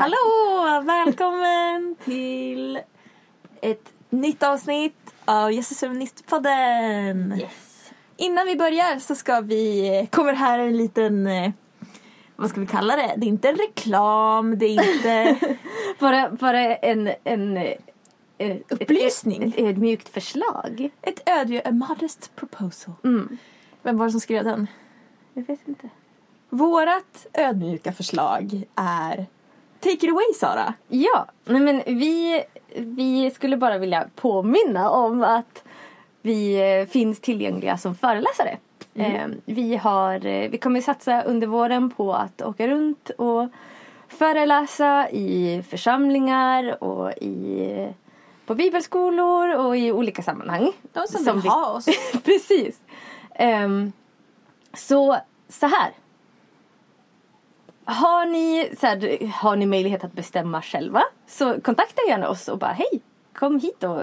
Hallå! Välkommen till ett nytt avsnitt av Jesus Feministpodden. Yes. Innan vi börjar så ska vi, kommer här en liten, eh, vad ska vi kalla det? Det är inte en reklam, det är inte Bara, bara en, en eh, Upplysning. Ett, ett ödmjukt förslag. ett ödmjukt, a modest proposal. Mm. Vem var det som skrev den? Jag vet inte. Vårat ödmjuka förslag är Take it away Sara. Ja, nej men vi, vi skulle bara vilja påminna om att vi eh, finns tillgängliga som föreläsare. Eh, vi, har, eh, vi kommer satsa under våren på att åka runt och föreläsa i församlingar och i, på bibelskolor och i olika sammanhang. De som, Som vill vi- ha oss. Precis. Ehm, så, så här. Har ni, så här, har ni möjlighet att bestämma själva så kontakta gärna oss och bara hej, kom hit och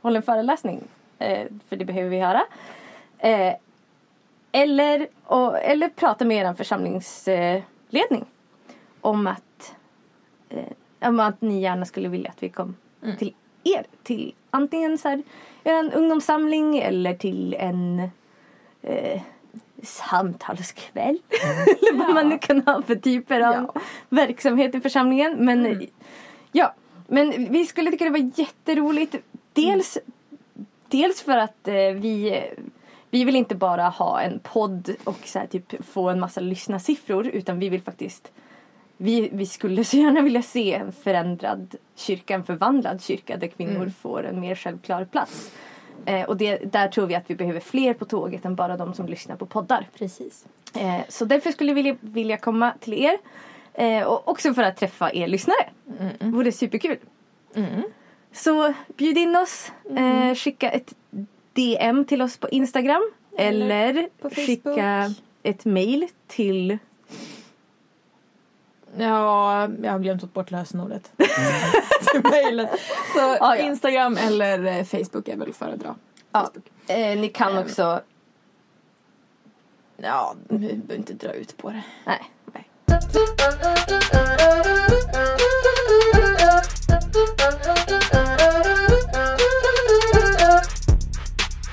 håll en föreläsning. Eh, för det behöver vi göra. Eh, eller, och, eller prata med er församlingsledning om att, eh, om att ni gärna skulle vilja att vi kom till er. Till antingen så här, en ungdomssamling eller till en samtalskväll. eller vad Ja. man nu kan ha för typer av Ja. verksamhet i församlingen. Men ja, men vi skulle tycka det var jätteroligt. Dels, dels för att eh, vi vi vill inte bara ha en podd och så här, typ få en massa lyssnarsiffror utan vi vill faktiskt vi, vi skulle så gärna vilja se en förändrad kyrka, en förvandlad kyrka där kvinnor får en mer självklar plats. Eh, och det, där tror vi att vi behöver fler på tåget än bara de som lyssnar på poddar. Precis. Eh, så därför skulle vi vilja, vilja komma till er. Eh, och också för att träffa er lyssnare. Mm. Vore superkul. Mm. Så bjud in oss. Eh, skicka ett DM till oss på Instagram. Eller Eller, på skicka ett mail till Ja, jag har glömt bort lösenordet. Till mejlen. Så Ja, ja. Instagram eller eh, Facebook är väl att föredra. Ja. Eh, Ni kan Ehm. också... Ja, vi behöver inte dra ut på det. Nej. Nej.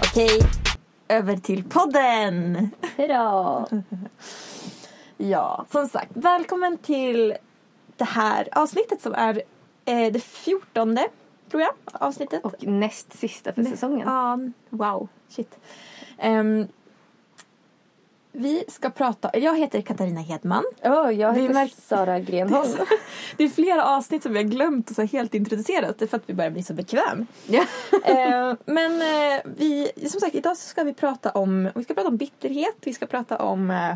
Okej, över till podden! Hejdå! Ja, som sagt, välkommen till det här avsnittet som är eh, det fjortonde, tror jag, avsnittet. Och näst sista för säsongen. Ja, wow, shit. Ehm, vi ska prata, jag heter Katarina Hedman. Oh, jag Vi heter märk- Sara Grenholm. Det är flera avsnitt som vi har glömt och så helt introducerat det är för att vi börjar bli så bekväm. ja. Eh, men eh, vi, som sagt, idag ska vi prata om, vi ska prata om bitterhet, vi ska prata om eh,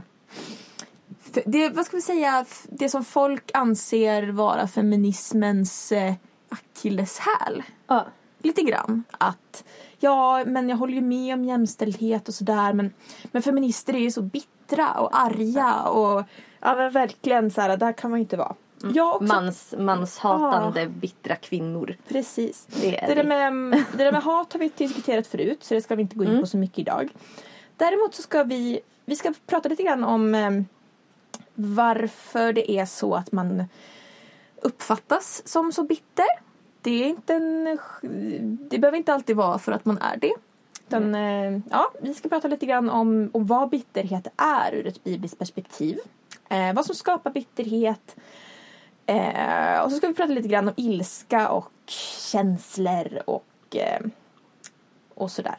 det, vad ska vi säga, det som folk anser vara feminismens eh, akilleshäl. ja. Lite grann. Att ja, men jag håller ju med om jämställdhet och sådär men, men feminister är ju så bittra och arga och ja men verkligen så här, där kan man ju inte vara. Jag också, Mans, manshatande, bittra kvinnor. precis. Det är Det där, med, det där med hat har vi diskuterat förut så det ska vi inte gå in Mm. på så mycket idag. Däremot så ska vi, vi ska prata lite grann om eh, varför det är så att man uppfattas som så bitter. Det är inte en, det behöver inte alltid vara för att man är det. Utan, eh, ja, vi ska prata lite grann om, om vad bitterhet är ur ett bibliskt perspektiv. Eh, vad som skapar bitterhet. Eh, och så ska vi prata lite grann om ilska och känslor och, eh, och sådär.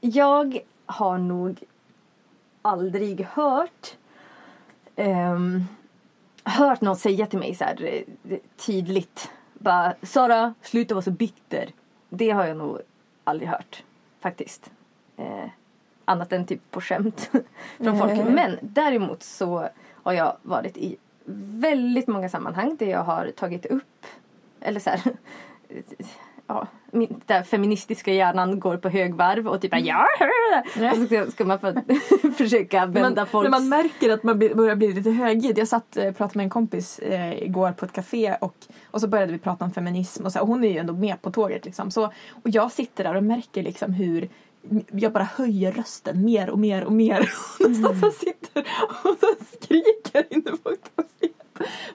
Jag har nog aldrig hört ehm, hört någon säga till mig så här eh, tydligt bara Sara, sluta vara så bitter. Det har jag nog aldrig hört faktiskt. Eh, annat än typ på skämt från folk. Men däremot så har jag varit i väldigt många sammanhang där jag har tagit upp eller så här ja, min, där feministiska hjärnan går på högvarv och typ ja och så ska, man få försöka vända man, folks... När man märker att man börjar bli lite högljudd. Jag satt och pratade med en kompis eh, igår på ett café och, och så började vi prata om feminism och, så, och hon är ju ändå med på tåget liksom. Så, och jag sitter där och märker liksom hur jag bara höjer rösten mer och mer och mer. Och nästan så sitter och så skriker inne på.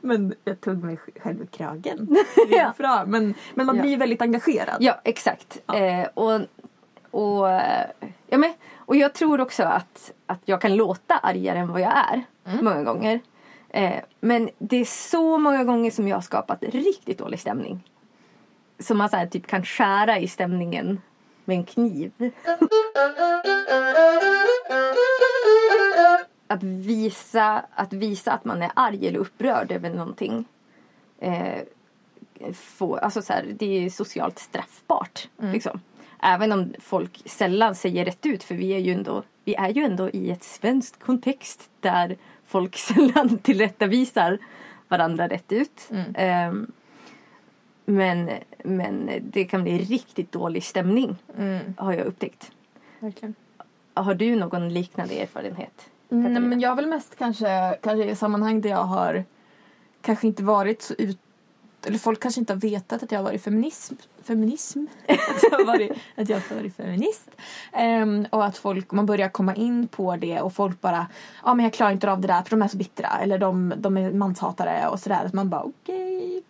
Men jag tog mig själv i kragen. Ja. bra. Men, men man Ja. blir väldigt engagerad. Ja, exakt. Eh, och, och, eh, ja, men, och jag tror också att, att jag kan låta argare än vad jag är många gånger. Eh, men det är så många gånger som jag har skapat riktigt dålig stämning. Som man så här, typ kan skära i stämningen med en kniv. Att visa, att visa att man är arg eller upprörd över någonting. Eh, få, alltså så här, det är socialt straffbart. Liksom. Även om folk sällan säger rätt ut för vi är ju ändå, vi är ju ändå i ett svenskt kontext där folk sällan tillrättavisar varandra rätt ut. Ehm, men, men det kan bli riktigt dålig stämning Mm, har jag upptäckt. verkligen. Har du någon liknande erfarenhet? Nej, men jag har väl mest kanske, kanske i sammanhang där jag har kanske inte varit så ut... Eller folk kanske inte har vetat att jag har varit feminism. Feminism? att, jag har varit, att jag har varit feminist. Ehm, och att folk, man börjar komma in på det och folk bara Ja men jag klarar inte av det där för de är så bittra. Eller de, de är manshatare och sådär. Att man bara okej.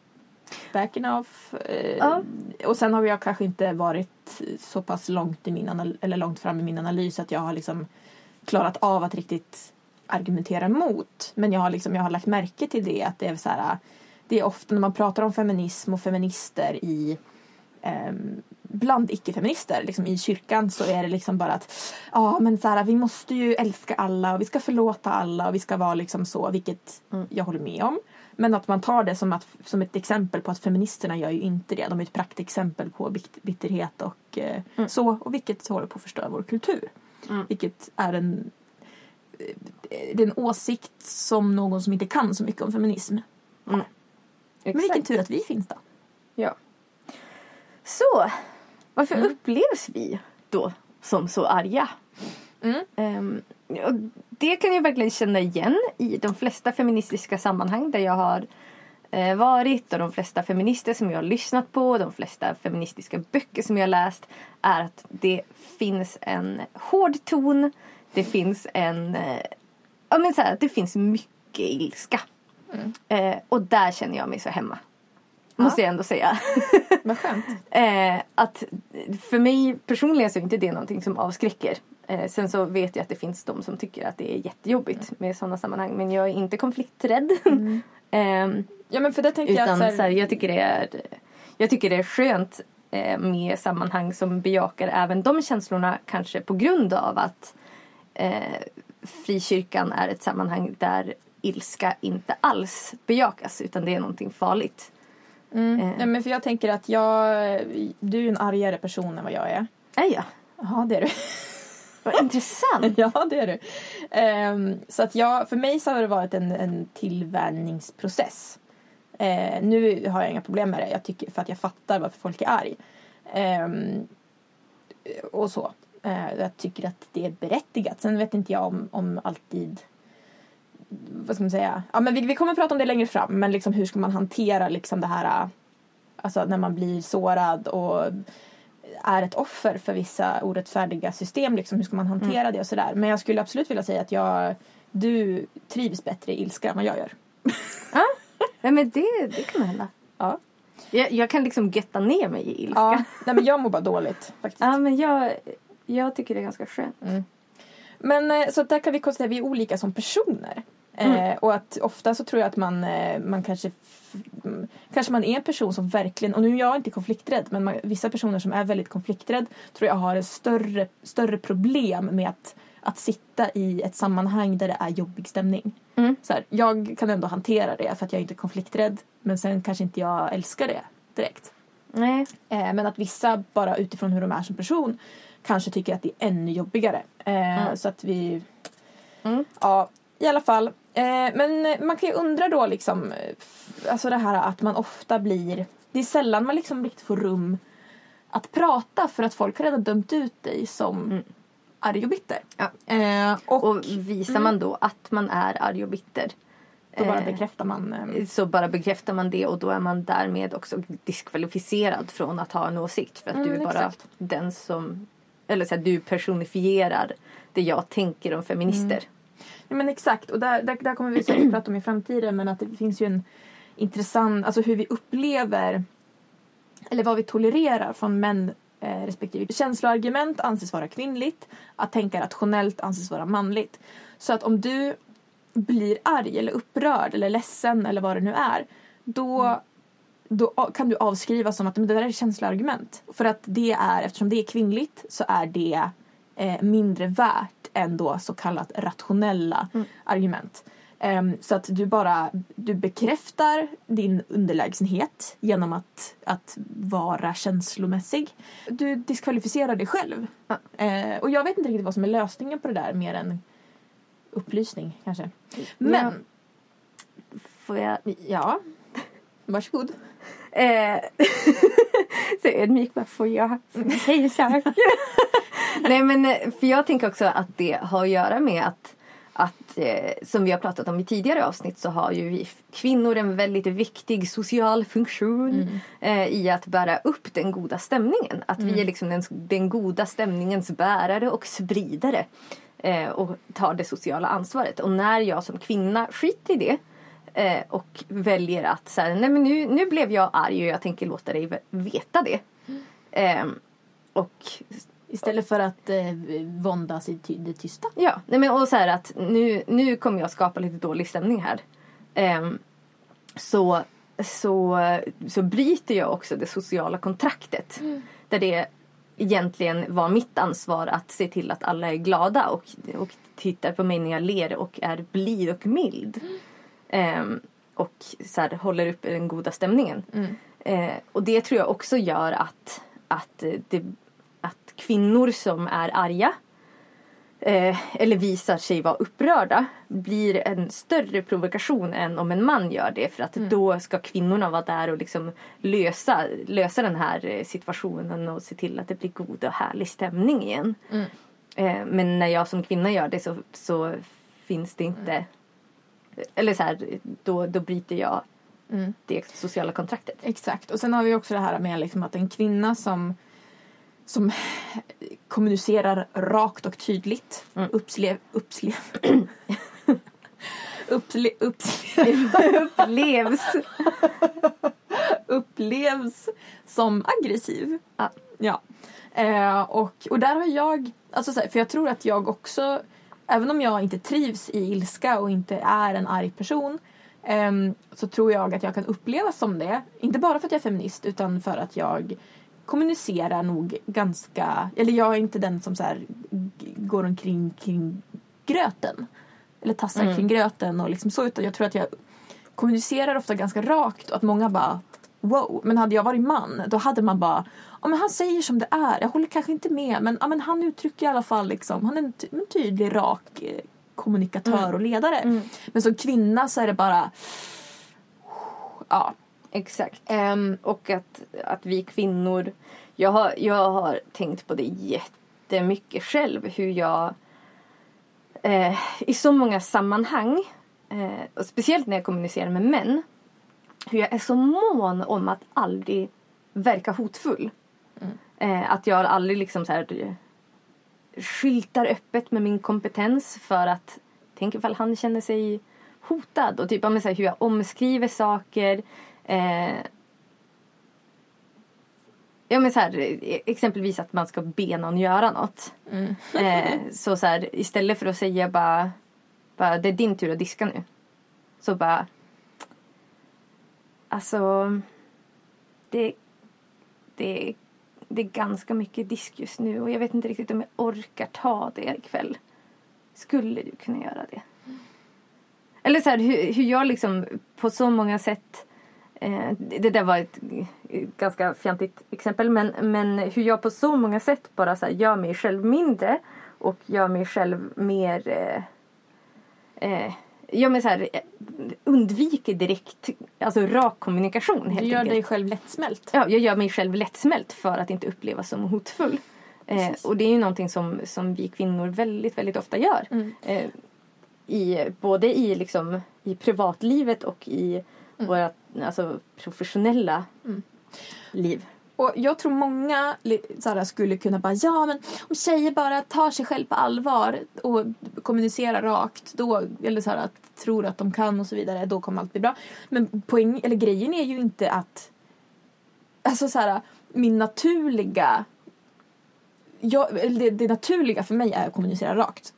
backing off. Eh, Ja. Och sen har jag kanske inte varit så pass långt, i min eller långt fram i min analys att jag har liksom klarat av att riktigt argumentera emot. Men jag har, liksom, jag har lagt märke till det att det är så här, det är ofta när man pratar om feminism och feminister i ehm, bland icke-feminister liksom, i kyrkan så är det liksom bara att ja men så här, vi måste ju älska alla och vi ska förlåta alla och vi ska vara liksom så vilket Mm. jag håller med om. Men att man tar det som, att, som ett exempel på att feministerna gör ju inte det. De är ett praktexempel på bit- bitterhet och eh, Mm. så och vilket håller på att förstöra vår kultur. Mm. Vilket är en, det är en åsikt som någon som inte kan så mycket om feminism. Men vilken tur att vi finns då. Ja. Så, varför Mm. upplevs vi då som så arga? Mm. Och det kan jag verkligen känna igen i de flesta feministiska sammanhang där jag har varit och de flesta feminister som jag har lyssnat på, de flesta feministiska böcker som jag har läst är att det finns en hård ton, det finns en, eh, ja men så här, det finns mycket ilska. Mm. Eh, och där känner jag mig så hemma. Måste jag ändå säga. Vad skönt. Eh, att för mig personligen så är inte det någonting som avskräcker. Eh, sen så vet jag att det finns de som tycker att det är jättejobbigt med sådana sammanhang. Men jag är inte konflikträdd. eh, Ja men för det tänker jag utan att så här, så här, jag, tycker det är, jag tycker det är skönt eh, med sammanhang som bejakar även de känslorna. Kanske på grund av att eh, frikyrkan är ett sammanhang där ilska inte alls bejakas utan det är någonting farligt. Mm. Eh. Ja, men för jag tänker att jag, du är en argare person än vad jag är. Är jag? Ja, det är du. Vad intressant. ja, det är det. Um, så att jag, för mig så har det varit en, en tillvänjningsprocess. Uh, nu har jag inga problem med det, jag tycker, för att jag fattar varför folk är arg. Um, och så. Uh, jag tycker att det är berättigat. Sen vet inte jag om, om alltid vad ska man säga? Ja, men vi, vi kommer att prata om det längre fram. Men liksom, hur ska man hantera liksom det här eh, alltså när man blir sårad och är ett offer för vissa orättfärdiga system. Liksom, hur ska man hantera det och sådär. Men jag skulle absolut vilja säga att jag, du trivs bättre i ilska än vad jag gör. Nej men det, det kan hända. Ja. Jag, jag kan liksom götta ner mig i ilska. Ja, nej, men jag mår bara dåligt faktiskt. Ja, men jag, jag tycker det är ganska skönt. Men eh, så där kan vi konstatera att vi är olika som personer. Eh, och att ofta så tror jag att man, eh, man kanske mm, Kanske man är en person som verkligen, och nu är jag inte konflikträdd men man, vissa personer som är väldigt konflikträdd tror jag har ett större, större problem med att, att sitta i ett sammanhang där det är jobbig stämning. Mm. Så här, jag kan ändå hantera det för att jag är inte konflikträdd men sen kanske inte jag älskar det direkt. Nej. Eh, men att vissa bara utifrån hur de är som person kanske tycker att det är ännu jobbigare. Eh, Mm. Så att vi... Mm. Ja, i alla fall. Eh, men man kan ju undra då liksom, eh, alltså det här att man ofta blir, det är sällan man liksom riktigt får rum att prata för att folk har redan dömt ut dig som Mm. arg och bitter. Ja. Eh, och, Och visar man då att man är arg och bitter då bara eh, bekräftar man. Eh, så bara bekräftar man det och då är man därmed också diskvalificerad från att ha en åsikt. För att Mm, du är bara exakt. den som, eller så här, du personifierar det jag tänker om feminister. Ja, men exakt, och där, där, där kommer vi säkert prata om i framtiden men att det finns ju en intressant, alltså hur vi upplever eller vad vi tolererar från män eh, respektive. Känsloargument anses vara kvinnligt, att tänka rationellt anses vara manligt. Så att om du blir arg eller upprörd eller ledsen eller vad det nu är då, mm. då kan du avskriva som att men det där är känsloargument. För att det är, eftersom det är kvinnligt så är det eh, mindre värt än då så kallat rationella mm. argument. Um, så att du bara du bekräftar din underlägsenhet genom att, att vara känslomässig. Du diskvalificerar dig själv. Ja. Uh, och jag vet inte riktigt vad som är lösningen på det där mer än upplysning kanske. Men... Ja. Får jag? Ja. Varsågod. Eh, så ödmjuk bara, får jag säga saker? Nej men eh, för jag tänker också att det har att göra med att att eh, som vi har pratat om i tidigare avsnitt så har ju vi kvinnor en väldigt viktig social funktion mm. eh, i att bära upp den goda stämningen. Att mm. vi är liksom den, den, goda stämningens bärare och spridare eh, och tar det sociala ansvaret. Och när jag som kvinna skiter i det eh, och väljer att så här, nej men nu, nu blev jag arg och jag tänker låta dig veta det. Mm. Ehm, och Istället för att eh, våndas i det tysta. Ja, nej men och så här att nu, nu kommer jag skapa lite dålig stämning här. Um, så, så, så bryter jag också det sociala kontraktet. Mm. Där det egentligen var mitt ansvar att se till att alla är glada och, och tittar på mig när jag ler och är blid och mild. Mm. Um, och så här, håller upp den goda stämningen. Mm. Uh, och det tror jag också gör att, att det kvinnor som är arga eh, eller visar sig vara upprörda blir en större provokation än om en man gör det. För att mm. då ska kvinnorna vara där och liksom lösa, lösa den här eh, situationen och se till att det blir god och härlig stämning igen. Mm. Eh, men när jag som kvinna gör det så, så finns det inte mm. Eller så här, då, då bryter jag mm. det sociala kontraktet. Exakt. Och sen har vi också det här med liksom att en kvinna som som kommunicerar rakt och tydligt. Mm. Uppslev, uppslev. Upple, uppslev. upplevs. upplevs som aggressiv. Ja. ja. Eh, och, och där har jag, alltså för jag tror att jag också, även om jag inte trivs i ilska och inte är en arg person eh, så tror jag att jag kan upplevas som det. Inte bara för att jag är feminist utan för att jag kommunicerar nog ganska, eller jag är inte den som så här, går omkring kring gröten. Eller tassar mm. kring gröten och liksom så utan jag tror att jag kommunicerar ofta ganska rakt och att många bara wow. Men hade jag varit man då hade man bara ja men han säger som det är. Jag håller kanske inte med men, ja, men han uttrycker i alla fall liksom, han är en, ty en tydlig rak eh, kommunikatör mm. och ledare. Mm. Men som kvinna så är det bara ja Exakt. Um, och att, att vi kvinnor... Jag har, jag har tänkt på det jättemycket själv. Hur jag eh, i så många sammanhang, eh, och speciellt när jag kommunicerar med män, hur jag är så mån om att aldrig verka hotfull. Mm. Eh, att jag aldrig liksom så här skyltar öppet med min kompetens för att tänk ifall han känner sig hotad och typ så här, hur jag omskriver saker Eh, ja men så här, exempelvis att man ska be någon göra något. Mm. Eh, så så här, istället för att säga bara, bara det är din tur att diska nu. Så bara Alltså det, det, det är ganska mycket disk just nu och jag vet inte riktigt om jag orkar ta det ikväll. Skulle du kunna göra det? Eller så här, hur, hur jag liksom på så många sätt det där var ett ganska fjantigt exempel men, men hur jag på så många sätt bara så gör mig själv mindre och gör mig själv mer eh, eh, gör mig så här, eh, undviker direkt alltså rak kommunikation. Helt du gör enkelt. dig själv lättsmält? Ja, jag gör mig själv lättsmält för att inte upplevas som hotfull. Eh, och det är ju någonting som, som vi kvinnor väldigt, väldigt ofta gör. Mm. Eh, i, både i, liksom, i privatlivet och i mm. våra alltså, professionella mm. liv. Och jag tror många li- så här, skulle kunna bara, ja men om tjejer bara tar sig själv på allvar och kommunicerar rakt, då, eller så att tror att de kan och så vidare, då kommer allt bli bra. Men poäng, eller grejen är ju inte att, alltså så min naturliga, jag, det, det naturliga för mig är att kommunicera rakt.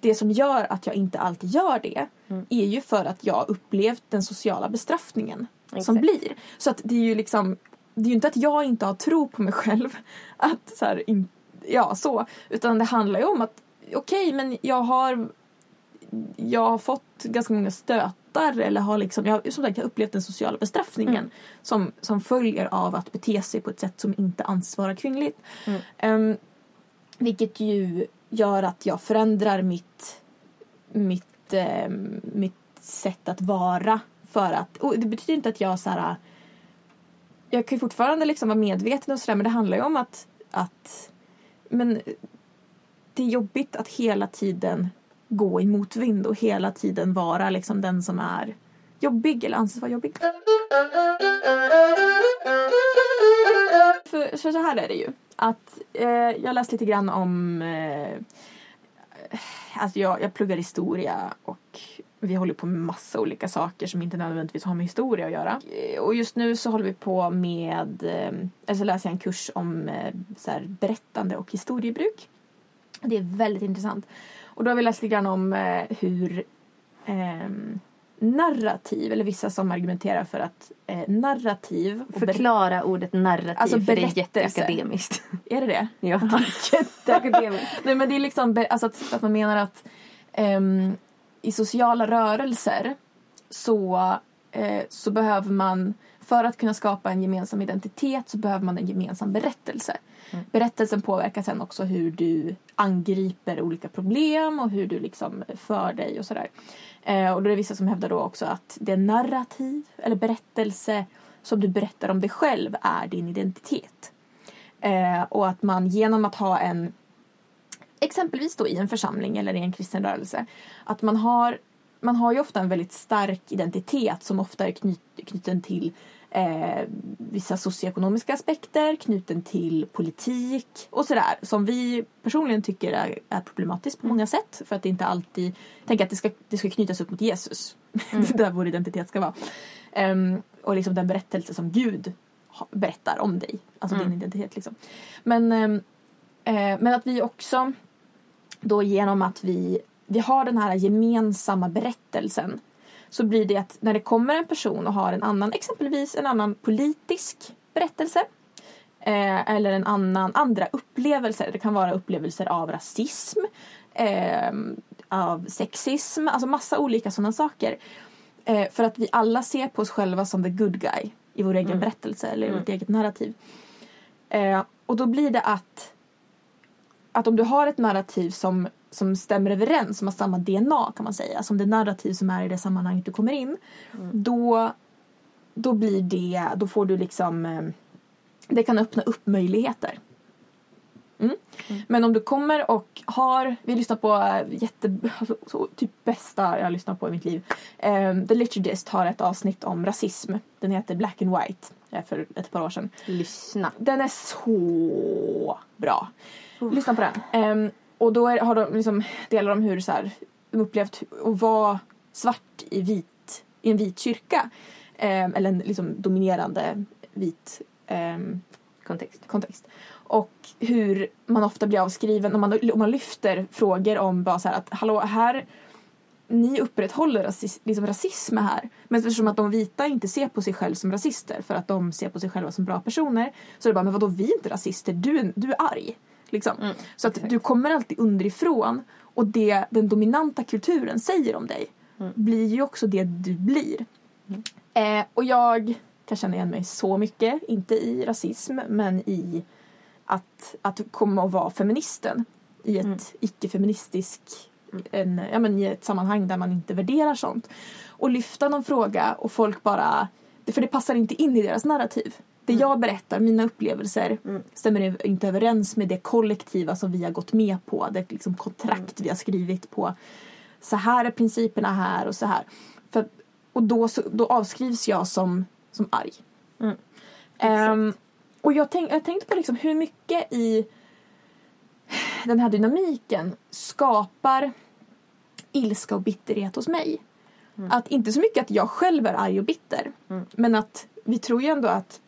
Det som gör att jag inte alltid gör det Mm. är ju för att jag upplevt den sociala bestraffningen som Exakt. blir. Så att det är ju liksom, det är ju inte att jag inte har tro på mig själv. Att så här, in, ja så. Utan det handlar ju om att okej men jag har jag har fått ganska många stötar eller har liksom, jag som sagt jag har upplevt den sociala bestraffningen Mm. som, som följer av att bete sig på ett sätt som inte anses vara kvinnligt. Mm. Ehm, vilket ju gör att jag förändrar mitt, mitt, Eh, mitt sätt att vara för att, och det betyder inte att jag så här, jag kan ju fortfarande liksom vara medveten och sådär men det handlar ju om att, att men det är jobbigt att hela tiden gå i motvind och hela tiden vara liksom den som är jobbig eller anses vara jobbig. För, för så här är det ju. Att eh, jag läste lite grann om eh, Alltså jag, jag pluggar historia och vi håller på med massa olika saker som inte nödvändigtvis har med historia att göra. Eh, Och just nu så håller vi på med, eh, alltså läser jag en kurs om eh, så här, berättande och historiebruk. Det är väldigt intressant. Och då har vi läst lite grann om eh, hur ehm, narrativ, eller vissa som argumenterar för att eh, narrativ Förklara ordet narrativ Alltså för det är jätteakademiskt. Är det det? Ja, jätteakademiskt. Nej men det är liksom alltså att, att man menar att ehm, i sociala rörelser så, eh, så behöver man för att kunna skapa en gemensam identitet så behöver man en gemensam berättelse. Mm. Berättelsen påverkar sen också hur du angriper olika problem och hur du liksom för dig och sådär. Eh, och då är det vissa som hävdar då också att det narrativ eller berättelse som du berättar om dig själv är din identitet. Eh, och att man genom att ha en exempelvis då i en församling eller i en kristen rörelse att man har man har ju ofta en väldigt stark identitet som ofta är knyt, knuten till eh, vissa socioekonomiska aspekter, knuten till politik och sådär som vi personligen tycker är, är problematiskt på många sätt för att det inte alltid tänker att det ska, det ska knytas upp mot Jesus. det är där vår identitet ska vara. Ehm, och liksom den berättelse som Gud berättar om dig, alltså din Mm. identitet liksom. Men, ehm, eh, men att vi också då genom att vi, vi har den här gemensamma berättelsen så blir det att när det kommer en person och har en annan, exempelvis en annan politisk berättelse eh, eller en annan, andra upplevelser. Det kan vara upplevelser av rasism, eh, av sexism, alltså massa olika sådana saker. Eh, för att vi alla ser på oss själva som the good guy i vår egen Mm. berättelse eller i Mm. vårt eget narrativ. Eh, och då blir det att att om du har ett narrativ som, som stämmer överens, som har samma DNA kan man säga, som det narrativ som är i det sammanhanget du kommer in, Mm. då, då blir det, då får du liksom, eh, det kan öppna upp möjligheter. Mm. Mm. Men om du kommer och har, vi lyssnar på eh, jätte, alltså, så, typ bästa jag har lyssnat på i mitt liv. Um, The Liturgist har ett avsnitt om rasism. Den heter Black and White, eh, för ett par år sedan. Lyssna. Den är så bra. Lyssna på den. Ehm, och då är, har de liksom, delar de hur så här, de upplevt att vara svart i, vit, i en vit kyrka. Ehm, eller en liksom dominerande vit Kontext. kontext. Och hur man ofta blir avskriven om man, om man lyfter frågor om bara så här att hallå här ni upprätthåller rasis, liksom rasism här. Men eftersom att de vita inte ser på sig själva som rasister för att de ser på sig själva som bra personer så är det bara, men vadå vi är inte rasister, du är, du är arg. Liksom. Mm, så att exakt. du kommer alltid underifrån och det den dominanta kulturen säger om dig Mm. blir ju också det du blir. Mm. Eh, och jag kan känna igen mig så mycket, inte i rasism men i att, att komma och vara feministen i ett Mm. icke-feministisk Mm. en, ja, men i ett sammanhang där man inte värderar sånt. Och lyfta någon fråga och folk bara, för det passar inte in i deras narrativ. Det Mm. jag berättar, mina upplevelser, Mm. stämmer inte överens med det kollektiva som vi har gått med på. Det liksom kontrakt Mm. vi har skrivit på. Så här är principerna här och så här. För, och då, då avskrivs jag som, som arg. Mm. Ehm, och jag, tänk, jag tänkte på liksom hur mycket i den här dynamiken skapar ilska och bitterhet hos mig. Mm. Att inte så mycket att jag själv är arg och bitter. Mm. Men att vi tror ju ändå att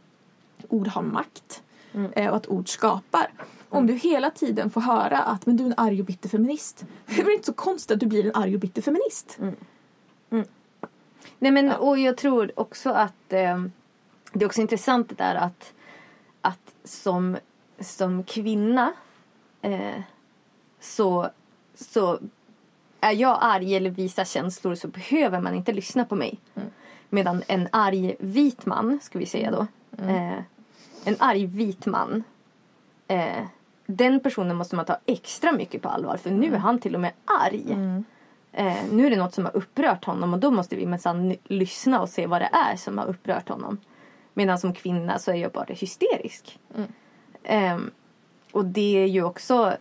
ord har makt. Mm. eh, Och att ord skapar. Om du hela tiden får höra att men du är en arg och bitter feminist. Hur är det inte så konstigt att du blir en arg och bitter feminist? Nej men Ja. och jag tror också att eh, det är också intressant det där att som, som kvinna eh, så, så är jag arg eller visar känslor så behöver man inte lyssna på mig. Mm. Medan en arg vit man, ska vi säga då. Eh, en arg vit man. Eh, den personen måste man ta extra mycket på allvar för nu är han till och med arg. Eh, nu är det något som har upprört honom och då måste vi minsann lyssna och se vad det är som har upprört honom. Medan som kvinna så är jag bara hysterisk. Mm. Ehm, och det är ju också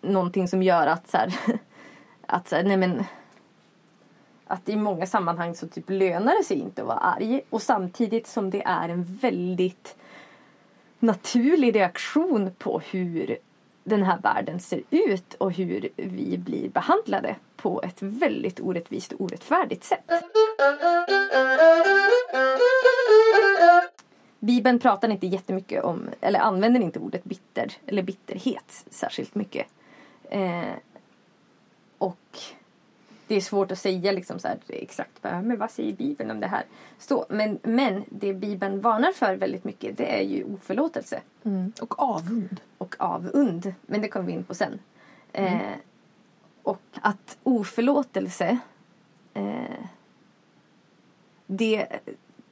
någonting som gör att så här, att så här, nej men att i många sammanhang så typ lönar det sig inte att vara arg och samtidigt som det är en väldigt naturlig reaktion på hur den här världen ser ut och hur vi blir behandlade på ett väldigt orättvist och orättfärdigt sätt. Bibeln pratar inte jättemycket om, eller använder inte ordet bitter eller bitterhet särskilt mycket. Eh, och det är svårt att säga liksom så här, exakt men vad säger Bibeln om det här. Så, men, men det Bibeln varnar för väldigt mycket det är ju oförlåtelse Och avund. och avund. Men det kommer vi in på sen. Eh, och att oförlåtelse eh, det,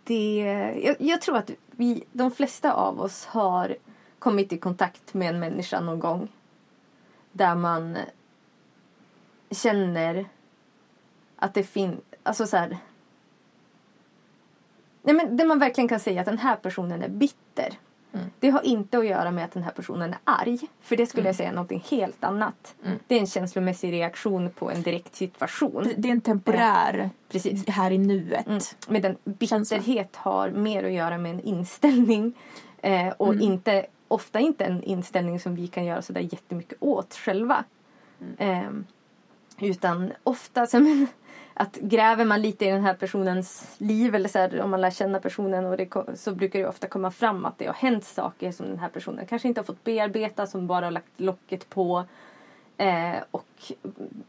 det, jag, jag tror att vi, de flesta av oss har kommit i kontakt med en människa någon gång där man känner att det finns, alltså så här. Nej men det man verkligen kan säga att den här personen är bitter. Mm. Det har inte att göra med att den här personen är arg. För det skulle jag säga är någonting helt annat. Mm. Det är en känslomässig reaktion på en direkt situation. Det, är en temporär, Precis. här i nuet. Mm. Men den bitterhet har mer att göra med en inställning. Eh, och Mm. inte, ofta inte en inställning som vi kan göra sådär jättemycket åt själva. Eh, utan ofta som en, att gräver man lite i den här personens liv eller så här, om man lär känna personen och det, så brukar det ofta komma fram att det har hänt saker som den här personen kanske inte har fått bearbeta som bara har lagt locket på eh, och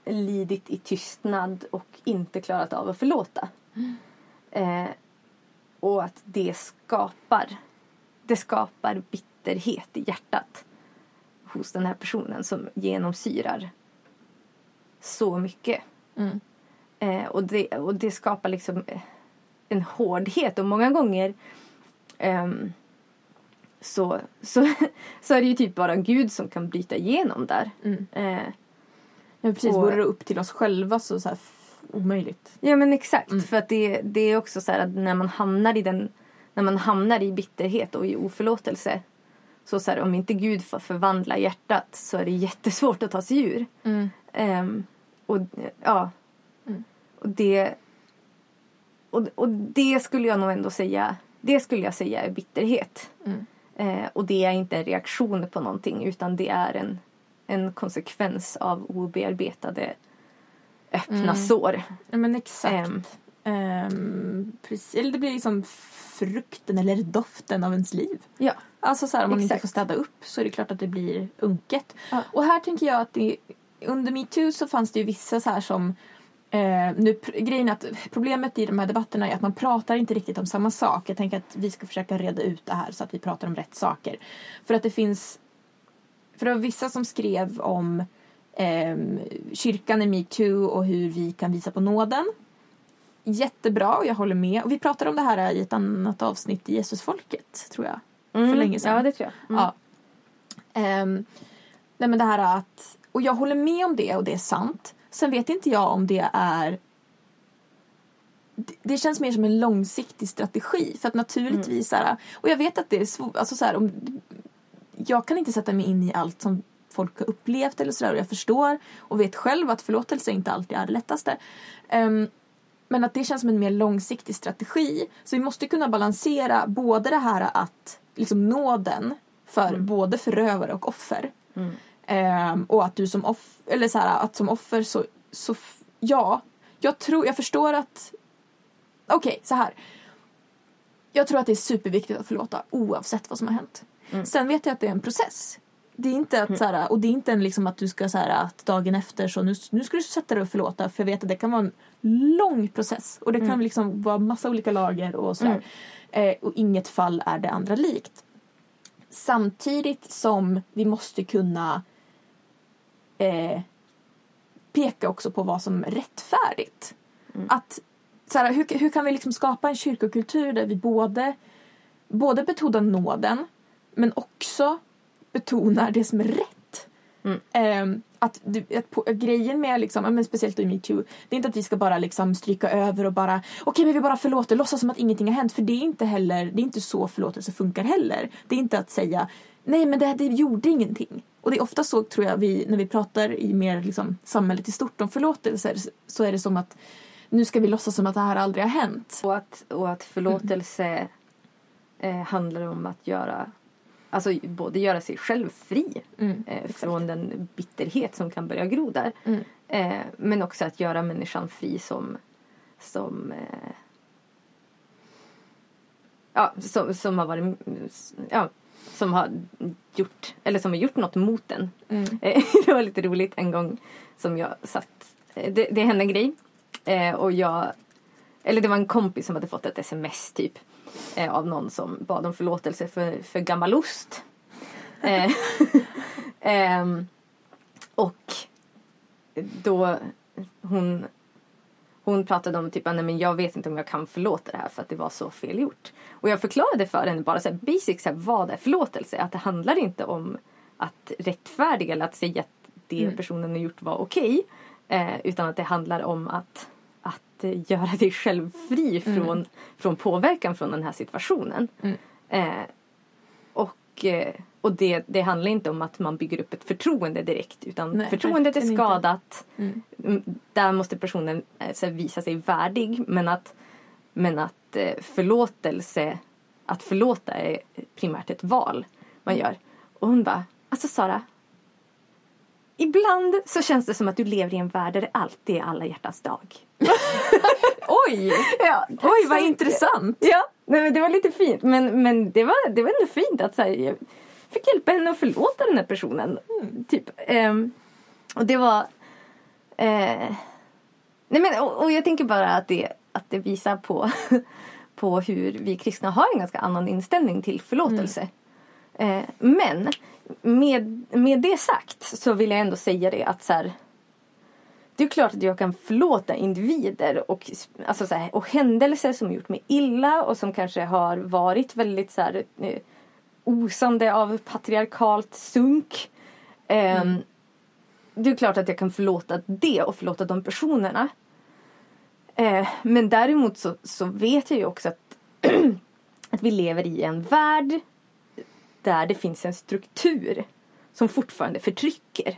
lidit i tystnad och inte klarat av att förlåta. Eh, och att det skapar det skapar bitterhet i hjärtat hos den här personen som genomsyrar så mycket. Mm. Eh, och, det, och det skapar liksom eh, en hårdhet och många gånger ehm, så, så, så är det ju typ bara Gud som kan bryta igenom där. Mm. Eh, Ja, precis. Och- Vore det upp till oss själva så, så här, omöjligt. Ja men exakt. Mm. För att det, det är också så här att när man hamnar i den när man hamnar i bitterhet och i oförlåtelse så, så här, om inte Gud får förvandla hjärtat så är det jättesvårt att ta sig ur. Mm. Ehm, och ja. Och det och, och det skulle jag nog ändå säga det skulle jag säga är bitterhet. Mm. Eh, och det är inte en reaktion på någonting utan det är en, en konsekvens av obearbetade öppna Mm. sår. Ja, men exakt. Ehm, precis. Eller det blir liksom frukten eller doften av ens liv. ja. Alltså så här, om man inte Exakt. får städa upp så är det klart att det blir unket. Ja. Och här tänker jag att det, under metoo så fanns det ju vissa så här som Eh, nu, grejen att problemet i de här debatterna är att man pratar inte riktigt om samma sak. Jag tänker att vi ska försöka reda ut det här så att vi pratar om rätt saker. För att det finns... För det var vissa som skrev om ehm, kyrkan i metoo och hur vi kan visa på nåden. Jättebra, och jag håller med. Och vi pratade om det här i ett annat avsnitt i Jesusfolket, tror jag. Mm, länge sedan. Ja, det tror jag. Mm. Ja. Ehm, nej men det här att, och jag håller med om det och det är sant. Sen vet inte jag om det är det- känns mer som en långsiktig strategi. För att naturligtvis, så här, och jag vet att det är svårt, alltså så här, om, jag kan inte sätta mig in i allt som folk har upplevt eller sådär och jag förstår och vet själv att förlåtelse inte alltid är det lättaste. Ehm, men att det känns som en mer långsiktig strategi. Så vi måste kunna balansera både det här att liksom nåden för Mm. både förövare och offer. Mm. Ehm, och att du som offer, eller så här, att som offer så, så ja, jag tror, jag förstår att, okej så här. Jag tror att det är superviktigt att förlåta oavsett vad som har hänt. Mm. Sen vet jag att det är en process. Det är inte att, så här, och det är inte en liksom att du ska så här, att dagen efter så nu, nu ska du sätta dig och förlåta för jag vet att det kan vara en lång process och det kan Mm. liksom vara massa olika lager och sådär. Eh, och inget fall är det andra likt. Samtidigt som vi måste kunna eh, peka också på vad som är rättfärdigt. Mm. Att, så här, hur, hur kan vi liksom skapa en kyrkokultur där vi både, både betonar nåden men också betonar det som är rätt. Mm. Ehm, att, att på, grejen med liksom, men speciellt i metoo, det är inte att vi ska bara liksom stryka över och bara okej men vi bara förlåter, låtsas som att ingenting har hänt för det är inte heller, det är inte så förlåtelse funkar heller. Det är inte att säga nej men det, det gjorde ingenting. Och det är ofta så tror jag vi, när vi pratar i mer liksom, samhället i stort om förlåtelser så är det som att nu ska vi låtsas som att det här aldrig har hänt. Och att, och att förlåtelse eh, handlar om att göra Alltså både göra sig själv fri Mm, eh, från den bitterhet som kan börja gro där. Mm. Eh, men också att göra människan fri som, som eh, ja, som, som har varit ja, som har gjort eller som har gjort något mot den. Mm. Det var lite roligt en gång som jag satt eh, det, det hände en grej eh, och jag eller det var en kompis som hade fått ett sms typ eh, av någon som bad om förlåtelse för, för gammal ost. Eh, ehm, och då hon hon pratade om typ, nej men jag vet inte om jag kan förlåta det här för att det var så fel gjort. Och jag förklarade för henne bara så här basic, så här, vad är förlåtelse? Att det handlar inte om att rättfärdiga eller att säga att det Mm. personen har gjort var okej. eh, utan att det handlar om att, att eh, göra dig själv fri Mm. från, från påverkan från den här situationen. Mm. Eh, och eh, och det, det handlar inte om att man bygger upp ett förtroende direkt utan Nej, förtroendet är skadat. Mm. Mm, Där måste personen eh, visa sig värdig men att, men att eh, förlåtelse, att förlåta är primärt ett val man gör. Och hon bara, alltså Sara, ibland så känns det som att du lever i en värld där det alltid är alla hjärtans dag. Oj! Ja, Oj, vad intressant! Ja, nej, men det var lite fint. Men, men det, var, det var ändå fint att så här, jag fick hjälpa henne att förlåta den här personen. Typ. Ehm, och det var... Eh, nej men, och, och jag tänker bara att det, att det visar på, på hur vi kristna har en ganska annan inställning till förlåtelse. Eh, men med, med det sagt så vill jag ändå säga det att så här, det är klart att jag kan förlåta individer och, alltså så här, och händelser som gjort mig illa och som kanske har varit väldigt så här, eh, osande av patriarkalt sunk. Ehm, Det är klart att jag kan förlåta det och förlåta de personerna. Eh, men däremot så, så vet jag ju också att, att vi lever i en värld där det finns en struktur som fortfarande förtrycker.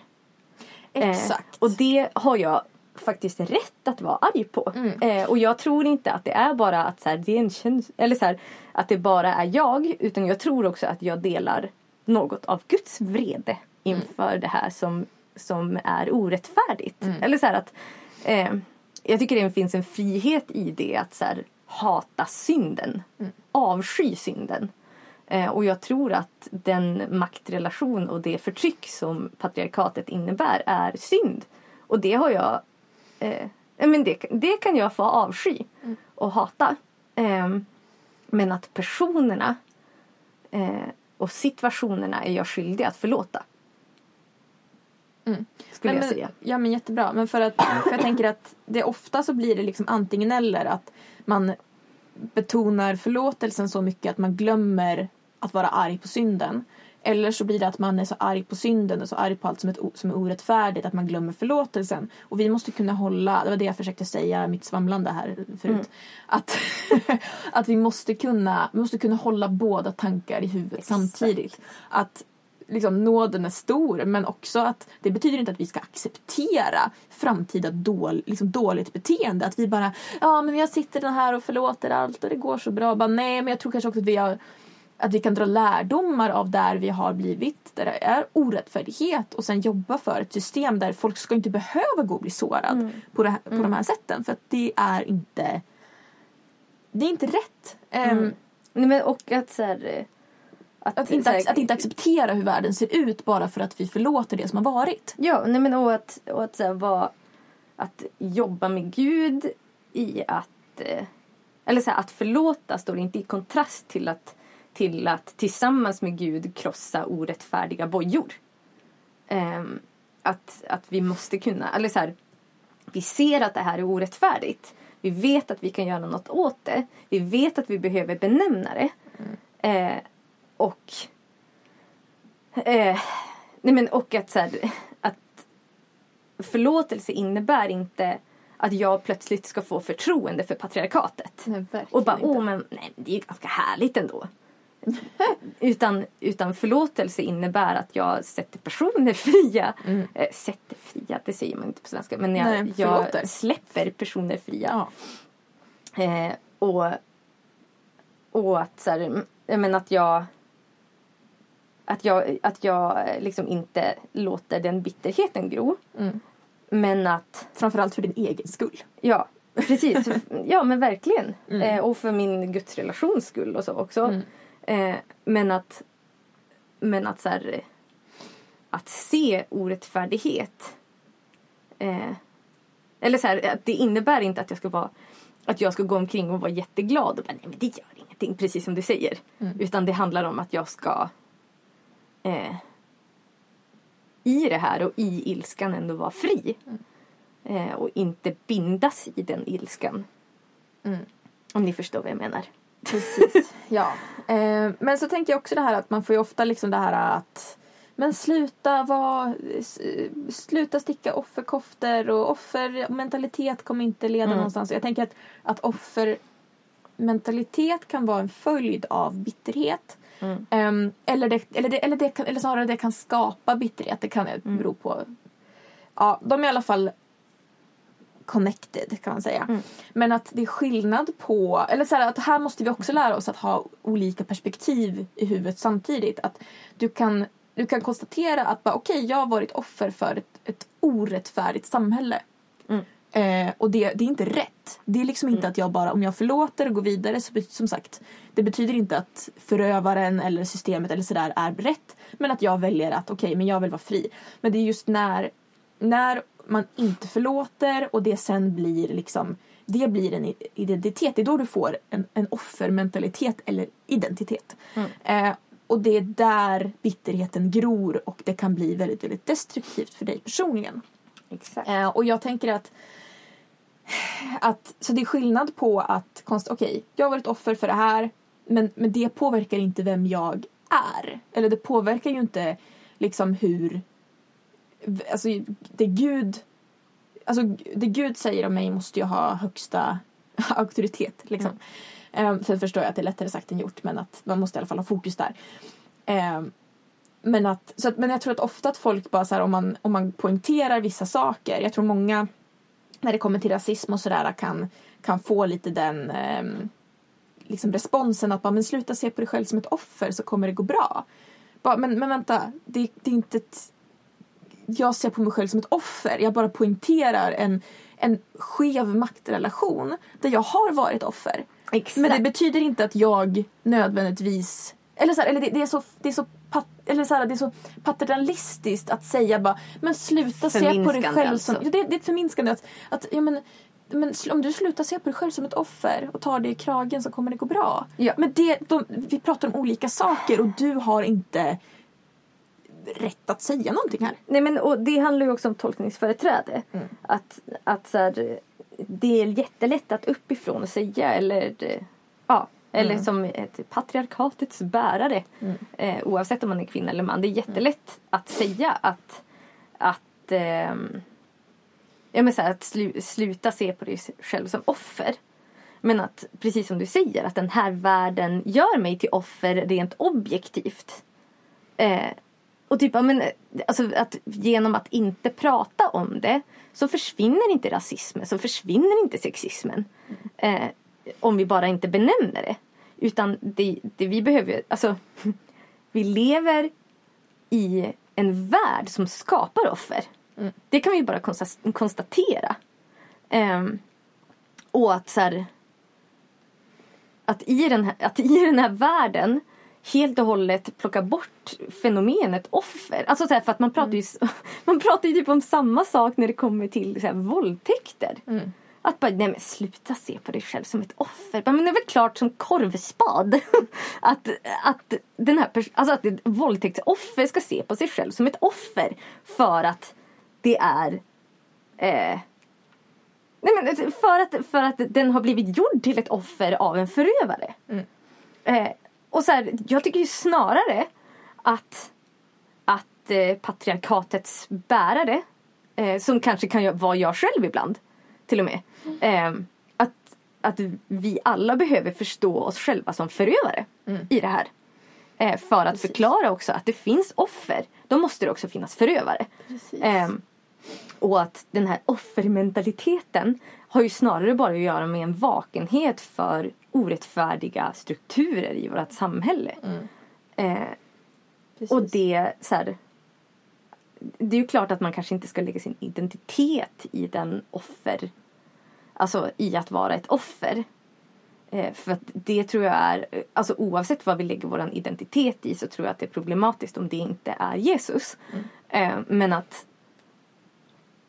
Eh, Exakt. och det har jag faktiskt rätt att vara arg på. Mm. Eh, och jag tror inte att det är bara att så här, det är en käns- eller så här, att det bara är jag. Utan jag tror också att jag delar något av Guds vrede inför det här som, som är orättfärdigt. Mm. Eller så här att eh, jag tycker det finns en frihet i det att så hata synden. Mm. Avsky synden. Eh, och jag tror att den maktrelation och det förtryck som patriarkatet innebär är synd. Och det har jag... Eh, ja, men det, det kan jag få avsky Mm. och hata. Ehm, men att personerna eh, och situationerna är jag skyldig att förlåta. Mm. Skulle Nej, jag men, säga. Ja men jättebra. Men för att för jag tänker att det ofta så blir det liksom antingen eller att man betonar förlåtelsen så mycket att man glömmer att vara arg på synden. Eller så blir det att man är så arg på synden och så arg på allt som, ett, som är orättfärdigt att man glömmer förlåtelsen. Och vi måste kunna hålla, det var det jag försökte säga mitt svamlande här förut. Mm. Att, att vi måste kunna, vi måste kunna hålla båda tankar i huvudet Exakt. samtidigt. Att liksom, nåden är stor men också att det betyder inte att vi ska acceptera framtida dål, liksom, dåligt beteende. Att vi bara, ja men jag sitter den här och förlåter allt och det går så bra. Bara, nej men jag tror kanske också att vi har att vi kan dra lärdomar av där vi har blivit, där det är orättfärdighet och sen jobba för ett system där folk ska inte behöva gå och bli sårad Mm. på, det på de här sätten. För att det är inte, det är inte rätt. Ehm, Mm. Nej, men och att så här, eh, att, inte, här- ac- att inte acceptera hur världen ser ut bara för att vi förlåter det som har varit. Ja, nej men och att, och att, så här, vara, att jobba med Gud i att... eh, Eller så här, att förlåta står inte i kontrast till att, till att tillsammans med Gud krossa orättfärdiga bojor. Ehm, att, att vi måste kunna... Eller så här, vi ser att det här är orättfärdigt. Vi vet att vi kan göra något åt det. Vi vet att vi behöver benämna det. Eh, och... Eh, nej men och att så här, att förlåtelse innebär inte att jag plötsligt ska få förtroende för patriarkatet. Och bara, åh men nej, det är ju ganska härligt ändå. utan, utan förlåtelse innebär att jag sätter personer fria. Mm. Eh, sätter fria, det säger man inte på svenska. Men jag, Nej, jag släpper personer fria. Ja. Eh, och, och att så här, jag menar att jag att jag, att jag eh, liksom inte låter den bitterheten gro. Mm. Men att, Framförallt för din egen skull. ja, precis. ja, men verkligen. Mm. Eh, och för min gudsrelations skull och så också. Mm. Eh, men att, men att så här, att se orättfärdighet. Eh, eller så här, att det innebär inte att jag ska vara att jag ska gå omkring och vara jätteglad och bara, nej men det gör ingenting, precis som du säger. Mm. Utan det handlar om att jag ska eh, i det här och i ilskan ändå vara fri. Eh, och inte bindas i den ilskan. Mm. Om ni förstår vad jag menar. Precis, ja. Eh, men så tänker jag också det här att man får ju ofta liksom det här att men sluta vara, s- sluta sticka offerkoftor och offermentalitet kommer inte leda Mm. någonstans. Jag tänker att, att offermentalitet kan vara en följd av bitterhet. Mm. Ehm, eller, det, eller, det, eller, det kan, eller snarare det kan skapa bitterhet. Det kan Mm. bero på... Ja, de är i alla fall connected kan man säga. Mm. Men att det är skillnad på... Eller så här, att här måste vi också lära oss att ha olika perspektiv i huvudet samtidigt. Att du kan, du kan konstatera att bara, okej, jag har varit offer för ett, ett orättfärdigt samhälle. Mm. Eh, och det, det är inte rätt. Det är liksom inte Mm. att jag bara, om jag förlåter och går vidare så bet- som sagt, det betyder inte att förövaren eller systemet eller sådär är rätt. Men att jag väljer att okej, men jag vill vara fri. Men det är just när, när man inte förlåter och det sen blir liksom, det blir en identitet. Det är då du får en, en offermentalitet eller identitet. Mm. Eh, och det är där bitterheten gror och det kan bli väldigt, väldigt destruktivt för dig personligen. Exakt. Eh, och jag tänker att, att så det är skillnad på att konst, okej, jag har varit offer för det här men, men det påverkar inte vem jag är. Eller det påverkar ju inte liksom hur, alltså det Gud, alltså det Gud säger om mig måste ju ha högsta auktoritet liksom. Eh, sen förstår jag att det är lättare sagt än gjort men att man måste i alla fall ha fokus där. Eh, men, att, så att, men jag tror att ofta att folk bara så här, om man, om man poängterar vissa saker. Jag tror många när det kommer till rasism och sådär kan, kan få lite den ehm, liksom responsen att bara, men sluta se på dig själv som ett offer så kommer det gå bra. Bara, men, men vänta, det, det är inte ett, jag ser på mig själv som ett offer. Jag bara poängterar en, en skev maktrelation där jag har varit offer. Exakt. Men det betyder inte att jag nödvändigtvis... Eller, så här, eller det, det är så, det är så, pat, eller så här, det är så paternalistiskt att säga bara men sluta se på dig själv som... alltså. Det, det är ett förminskande. Att, att, ja, men, men om du slutar se på dig själv som ett offer och tar det i kragen så kommer det gå bra. Ja. Men det, de, vi pratar om olika saker och du har inte rätt att säga någonting här. Nej men och det handlar ju också om tolkningsföreträde. Mm. Att, att så här, det är jättelätt att uppifrån säga eller ja, eller Mm. som ett patriarkatets bärare. Mm. Eh, oavsett om man är kvinna eller man. Det är jättelätt att säga att, att, ehm, ja, men så här, att slu, sluta se på dig själv som offer. Men att, precis som du säger, att den här världen gör mig till offer rent objektivt. Eh, och typ, men, alltså, att genom att inte prata om det så försvinner inte rasismen, så försvinner inte sexismen. Eh, om vi bara inte benämner det. Utan det, det vi behöver, alltså vi lever i en värld som skapar offer. Mm. Det kan vi bara konsta- konstatera. Ehm, och att så här, att i, den här, att i den här världen helt och hållet plocka bort fenomenet offer. Alltså så här, för att man pratar ju, man pratar ju typ om samma sak när det kommer till så här, våldtäkter. Mm. Att bara, nej men sluta se på dig själv som ett offer. Men det är väl klart som korvspad. att, att, den här alltså att ett våldtäktsoffer ska se på sig själv som ett offer. För att det är... Eh, nej men för att, för att den har blivit gjord till ett offer av en förövare. Mm. Eh, och så här, jag tycker ju snarare att, att eh, patriarkatets bärare, eh, som kanske kan vara jag själv ibland, till och med. Eh, att, att vi alla behöver förstå oss själva som förövare Mm. i det här. Eh, för att Precis. förklara också att det finns offer. Då måste det också finnas förövare. Ehm, och att den här offermentaliteten har ju snarare bara att göra med en vakenhet för orättfärdiga strukturer i vårt samhälle. Mm. Eh, och det så här, Det är ju klart att man kanske inte ska lägga sin identitet i den offer... Alltså i att vara ett offer. Eh, för att det tror jag är, alltså oavsett vad vi lägger vår identitet i så tror jag att det är problematiskt om det inte är Jesus. Mm. Eh, men att,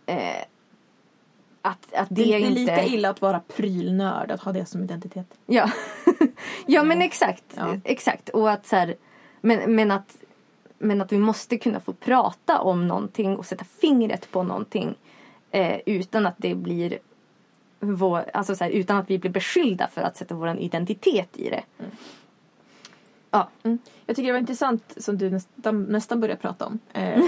eh, att, det, det, är inte... lika illa att vara prylnörd, att ha det som identitet. Ja, ja men exakt. Ja. exakt. Och att så här, men, men, att, men att vi måste kunna få prata om någonting och sätta fingret på någonting eh, utan att det blir vår, alltså så här, utan att vi blir beskyllda för att sätta vår identitet i det. Ja, Jag tycker det var intressant som du nästan, nästan började prata om. Eh,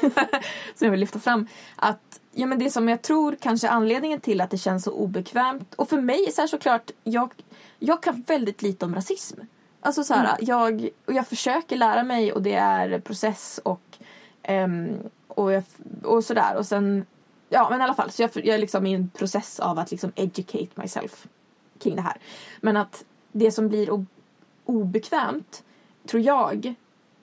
som jag vill lyfta fram. Att ja, men det som jag tror kanske är anledningen till att det känns så obekvämt. Och för mig är så här såklart, jag, jag kan väldigt lite om rasism. Alltså så här, jag, och jag försöker lära mig och det är process och, ehm, och, jag, och sådär. Och sen, ja men i alla fall, så jag, jag är liksom i en process av att liksom educate myself kring det här. Men att det som blir obekvämt, tror jag,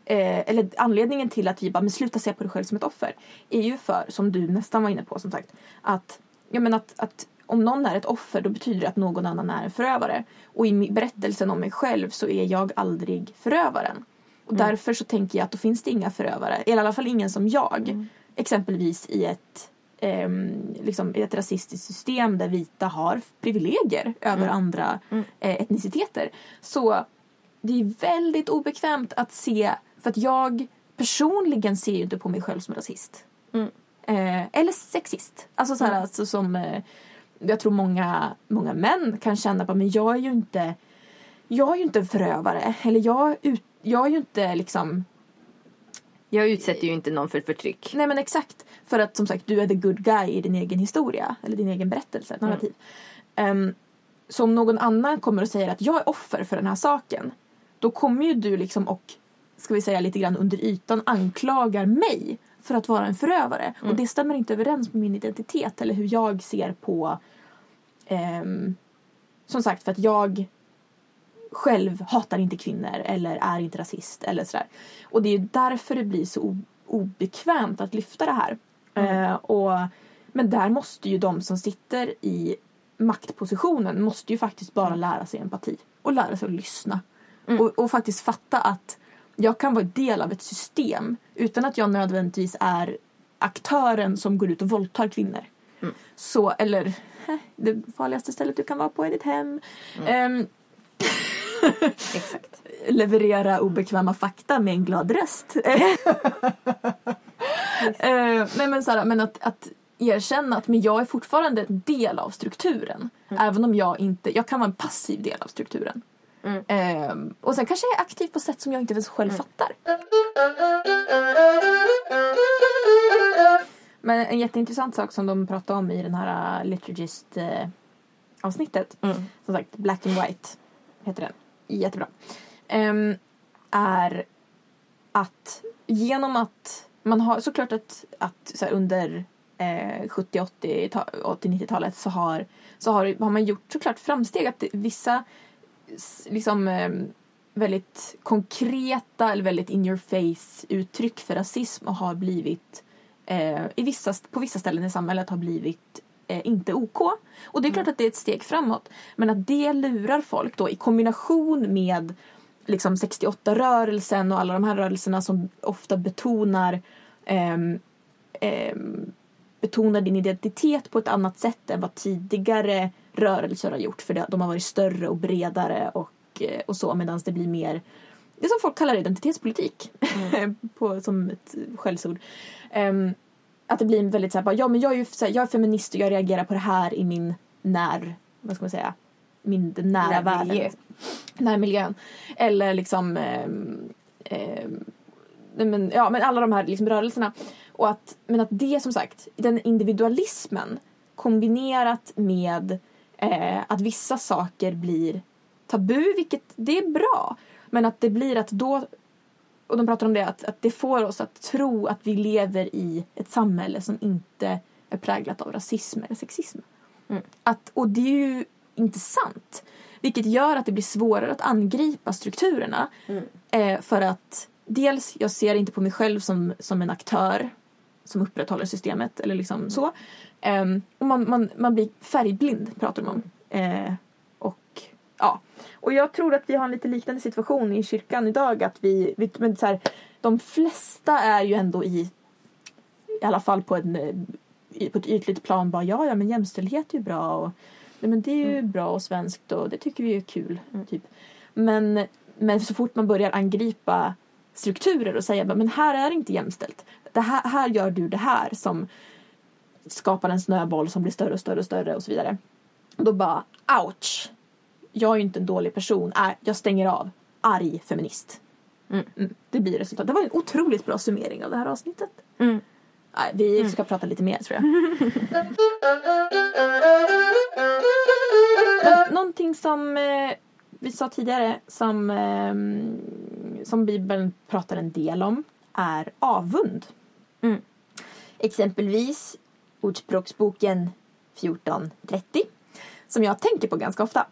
eh, eller anledningen till att vi bara, men sluta se på dig själv som ett offer, är ju för, som du nästan var inne på som sagt, att, ja, men att, att om någon är ett offer då betyder det att någon annan är en förövare. Och i berättelsen om mig själv så är jag aldrig förövaren. Och därför så tänker jag att då finns det inga förövare, eller i alla fall ingen som jag. Exempelvis i ett, ehm, liksom, i ett rasistiskt system där vita har privilegier över andra Mm. eh, etniciteter. Så det är väldigt obekvämt att se, för att jag personligen ser ju inte på mig själv som rasist. Mm. Eh, eller sexist. Alltså så här, Mm. alltså som eh, jag tror många, många män kan känna på, men jag är ju inte jag är ju inte en förövare. Eller jag, ut, jag är ju inte liksom jag utsätter ju inte någon för förtryck. Nej men exakt. För att som sagt du är the good guy i din egen historia. Eller din egen berättelse, narrativ. Ehm, så om någon annan kommer och säger att jag är offer för den här saken. Då kommer ju du liksom och, ska vi säga lite grann under ytan, anklagar mig för att vara en förövare. Och det stämmer inte överens med min identitet eller hur jag ser på ehm, som sagt för att jag själv hatar inte kvinnor eller är inte rasist eller sådär. Och det är ju därför det blir så obekvämt att lyfta det här. Eh, och, men där måste ju de som sitter i maktpositionen måste ju faktiskt bara lära sig empati och lära sig att lyssna. Mm. Och, och faktiskt fatta att jag kan vara del av ett system utan att jag nödvändigtvis är aktören som går ut och våldtar kvinnor. Mm. Så, eller eh, det farligaste stället du kan vara på är ditt hem. Ehm, Exakt. leverera obekväma fakta med en glad röst. Eh, nej men, så här, men att, att erkänna att men jag är fortfarande en del av strukturen. Även om jag inte, jag kan vara en passiv del av strukturen. Mm. Eh, och sen kanske jag är aktiv på sätt som jag inte ens själv fattar. Men en jätteintressant sak som de pratade om i den här uh, Liturgist uh, avsnittet Mm. som sagt Black and White heter den. Jättebra. Ehm, är att genom att man har såklart att, att så här, under eh, 70, 80, ta- 80, 90-talet så har, så har, har man gjort såklart framsteg att vissa liksom eh, väldigt konkreta eller väldigt in your face uttryck för rasism och har blivit eh, i vissa, på vissa ställen i samhället har blivit eh, inte OK. Och det är klart att det är ett steg framåt. Men att det lurar folk då i kombination med liksom 68-rörelsen och alla de här rörelserna som ofta betonar ehm, betonar din identitet på ett annat sätt än vad tidigare rörelser har gjort. För det, de har varit större och bredare och, eh, och så medan det blir mer det som folk kallar identitetspolitik på, som ett skällsord. Ehm, att det blir väldigt så här, bara, ja men jag är ju så här, jag är feminist och jag reagerar på det här i min när, vad ska man säga, min nära världen. Närmiljön. Eller liksom ehm, nej, men, ja, men alla de här liksom, rörelserna. Och att, men att det som sagt, den individualismen kombinerat med eh, att vissa saker blir tabu, vilket det är bra. Men att det blir att då, och de pratar om det, att, att det får oss att tro att vi lever i ett samhälle som inte är präglat av rasism eller sexism. Mm. Att, och det är ju inte sant. Vilket gör att det blir svårare att angripa strukturerna. Mm. Eh, för att dels, jag ser inte på mig själv som, som en aktör som upprätthåller systemet eller liksom så. Ehm, och man, man, man blir färgblind pratar de om. Eh, och ja. Och jag tror att vi har en lite liknande situation i kyrkan idag. Att vi, vi men så här, de flesta är ju ändå i, i alla fall på, en, på ett ytligt plan bara ja, ja men jämställdhet är ju bra och nej, men det är ju bra och svenskt och det tycker vi är kul. Typ. Men, men så fort man börjar angripa strukturer och säga men här är det inte jämställt. Det här, här gör du det här som skapar en snöboll som blir större och större och större och så vidare. Och då bara ouch. Jag är ju inte en dålig person. Äh, jag stänger av. Arg feminist. Mm. Mm, det blir resultat. Det var en otroligt bra summering av det här avsnittet. Mm. Nej, vi ska prata lite mer tror jag. Men någonting som eh, vi sa tidigare som, eh, som Bibeln pratar en del om är avund. Mm. Exempelvis Ordspråksboken 14.30 som jag tänker på ganska ofta.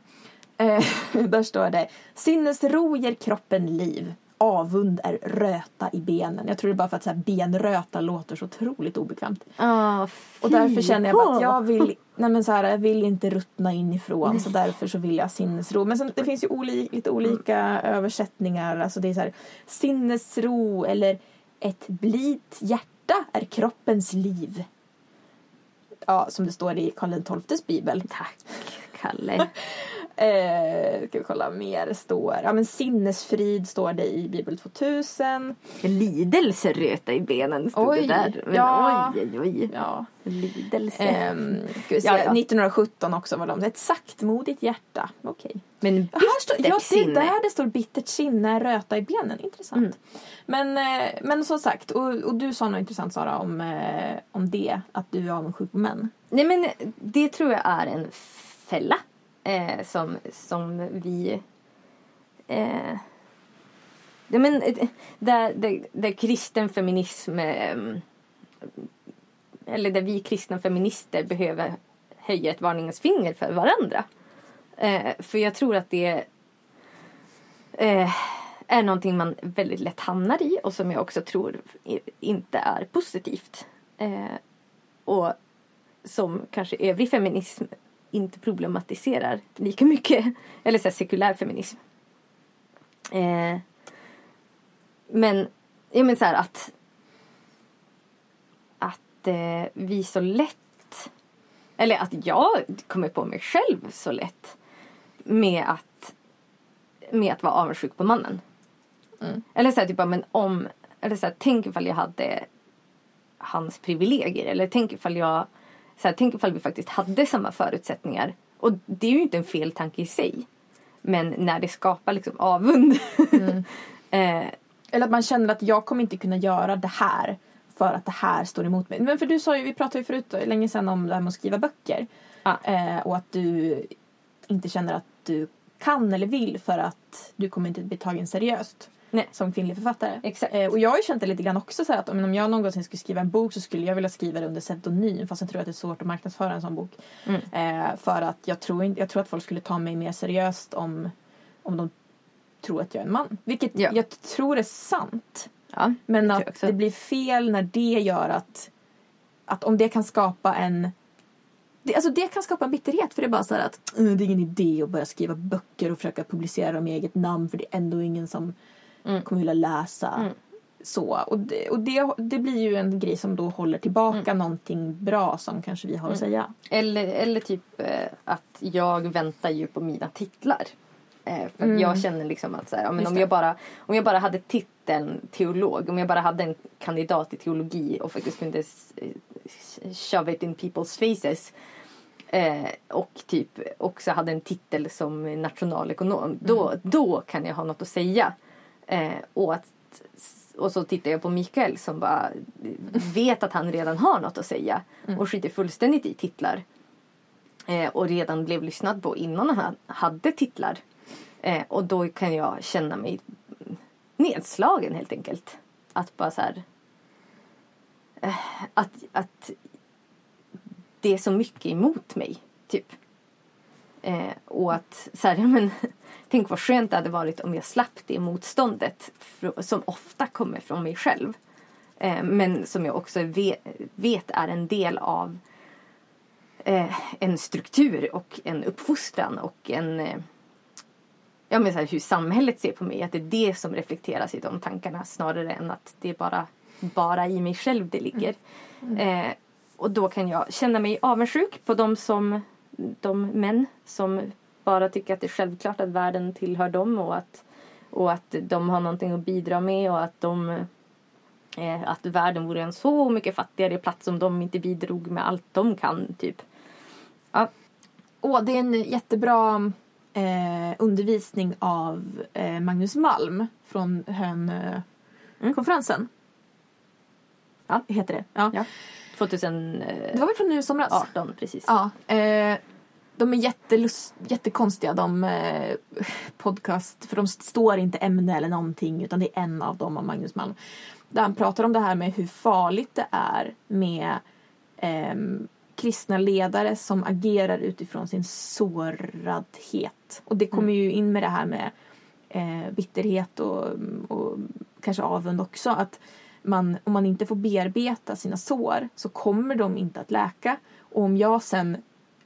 Eh, där står det Sinnesro ger kroppen liv. Avund är röta i benen. Jag tror det är bara för att så här, benröta låter så otroligt obekvämt. Ah, Och därför känner jag att jag vill, nej men så här, jag vill inte ruttna inifrån så därför så vill jag sinnesro. Men sen, det finns ju oli, lite olika översättningar. Alltså det är så här, sinnesro eller ett blidt hjärta är kroppens liv. Ja, som det står i Karl XIIs bibel. Tack, Kalle. Eh, ska vi kolla mer står. Ja men sinnesfrid står det i Bibel 2000. Lidelse röta i benen stod Oj, det där. Men ja. oj, oj, oj. Ja. Lidelse. Se, Ja, ja. 1917 också var de. Ett saktmodigt hjärta. Okej. Men Ja, Här står, ja, det är där det står bittert sinne, röta i benen. Intressant. Mm. Men, eh, men som sagt, och, och du sa något intressant Sara om, eh, om det. Att du är avundsjuk på män. Nej men det tror jag är en fälla eh, som, som vi... Eh, ja, men, eh, där, där, där kristen feminism... Eh, eller där vi kristna feminister behöver höja ett varningens finger för varandra. Eh, för jag tror att det eh, är någonting man väldigt lätt hamnar i och som jag också tror inte är positivt. Eh, och som kanske övrig feminism inte problematiserar lika mycket. Eller så här, sekulär feminism. Eh, men, ja men så här att att eh, vi så lätt eller att jag kommer på mig själv så lätt med att med att vara avundsjuk på mannen. Mm. Eller så här, typ, men om, eller så här, tänk ifall jag hade hans privilegier. Eller tänk ifall jag, så här, tänk ifall vi faktiskt hade samma förutsättningar. Och det är ju inte en fel tanke i sig. Men när det skapar liksom avund. eh, Eller att man känner att jag kommer inte kunna göra det här för att det här står emot mig. Men för du sa ju, vi pratade ju förut länge sedan om det här med att skriva böcker. Ja. Eh, och att du inte känner att du kan eller vill för att du kommer inte bli tagen seriöst. Nej. Som kvinnlig författare. Exakt. Eh, och jag har ju känt det lite grann också så här att om om jag någonsin skulle skriva en bok så skulle jag vilja skriva det under pseudonym fast jag tror att det är svårt att marknadsföra en sån bok. Mm. Eh, för att jag tror, jag tror att folk skulle ta mig mer seriöst om om de tror att jag är en man. Vilket Ja. jag tror är sant. Ja, Men att det blir fel när det gör att, att om det kan skapa en det, alltså det kan skapa en bitterhet för det är bara så här att "Mm, det är ingen idé att börja skriva böcker och försöka publicera dem i eget namn för det är ändå ingen som Mm. kommer vilja läsa. Mm. Så, och det, och det, det blir ju en grej som då håller tillbaka Mm. någonting bra som kanske vi har att säga. Eller, eller typ eh, att jag väntar ju på mina titlar. Eh, för Mm. jag känner liksom att så här, men om, jag bara, om jag bara hade titeln teolog, om jag bara hade en kandidat i teologi och faktiskt kunde eh, shove it in people's faces eh, och typ också hade en titel som nationalekonom, då, då kan jag ha något att säga. Eh, och, att, och så tittar jag på Mikael som bara vet att han redan har något att säga och skiter fullständigt i titlar. Eh, och redan blev lyssnad på innan han hade titlar. Eh, och då kan jag känna mig nedslagen helt enkelt. Att bara så här... Eh, att, att det är så mycket emot mig, typ. Eh, och att så här, ja men tänk vad skönt det hade varit om jag slapp det motståndet som ofta kommer från mig själv. Eh, men som jag också vet, är en del av eh, en struktur och en uppfostran och en eh, ja, men så här, hur samhället ser på mig. Att det är det som reflekteras i de tankarna snarare än att det är bara, bara i mig själv det ligger. Eh, och då kan jag känna mig avundsjuk på de, som, de män som bara tycker att det är självklart att världen tillhör dem och att, och att de har någonting att bidra med och att de eh, att världen vore en så mycket fattigare plats om de inte bidrog med allt de kan, typ. Ja, Och det är en jättebra eh, undervisning av eh, Magnus Malm från Hönö-konferensen. Ja. Heter det. Ja. Ja. 2018 Det var väl från nu i somras? precis. Ja. Eh, de är jättelust, jättekonstiga de eh, podcast. För de står inte ämne eller någonting utan det är en av dem av Magnus Malm. Där han pratar om det här med hur farligt det är med ehm, kristna ledare som agerar utifrån sin såradhet. Och det kommer ju in med det här med eh, bitterhet och, och kanske avund också. Att man, om man inte får bearbeta sina sår så kommer de inte att läka. Och om jag sen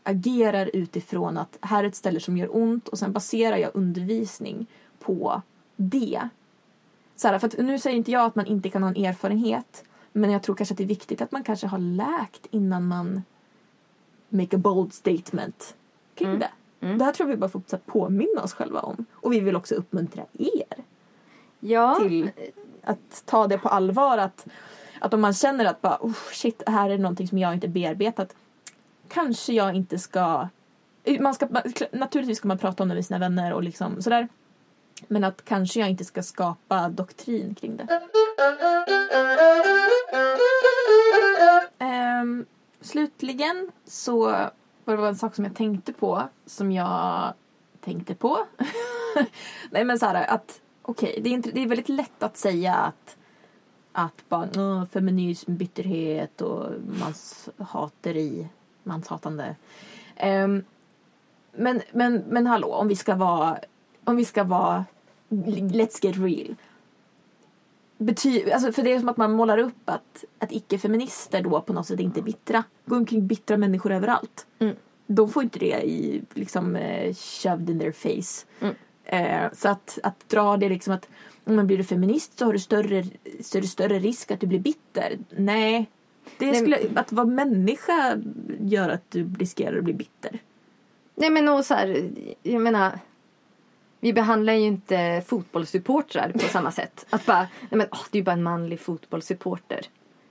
agerar utifrån att här är ett ställe som gör ont och sen baserar jag undervisning på det. Så här, för att nu säger inte jag att man inte kan ha en erfarenhet men jag tror kanske att det är viktigt att man kanske har läkt innan man make a bold statement kring Mm. det. Mm. Det här tror jag vi bara får påminna oss själva om. Och vi vill också uppmuntra er Ja, till att ta det på allvar. Att, att om man känner att bara, oh, shit, här är någonting som jag inte bearbetat. Kanske jag inte ska... Man ska naturligtvis ska man prata om det med sina vänner och liksom sådär. Men att kanske jag inte ska skapa doktrin kring det. Um, slutligen så var det en sak som jag tänkte på som jag tänkte på. Nej men såhär att okej, det, är inte- det är väldigt lätt att säga att att bara "Åh, feminism, bitterhet och manshateri, manshatande. Ehm, men, men, men hallå, om vi ska vara, om vi ska vara, let's get real. Bety, alltså för det är som att man målar upp att, att icke-feminister då på något sätt inte är bittra. Går omkring bittra människor överallt. Mm. De får inte det i, liksom, eh, shoved in their face. Mm. Eh, så att, att dra det liksom att om man blir feminist så har du större, större, större risk att du blir bitter. Nej. Det Nej, skulle, att vara människa gör att du riskerar att bli bitter. nej men och så här, jag menar vi behandlar ju inte fotbollssupportrar på samma sätt. Att bara, nej men åh, du är bara en manlig fotbollssupporter.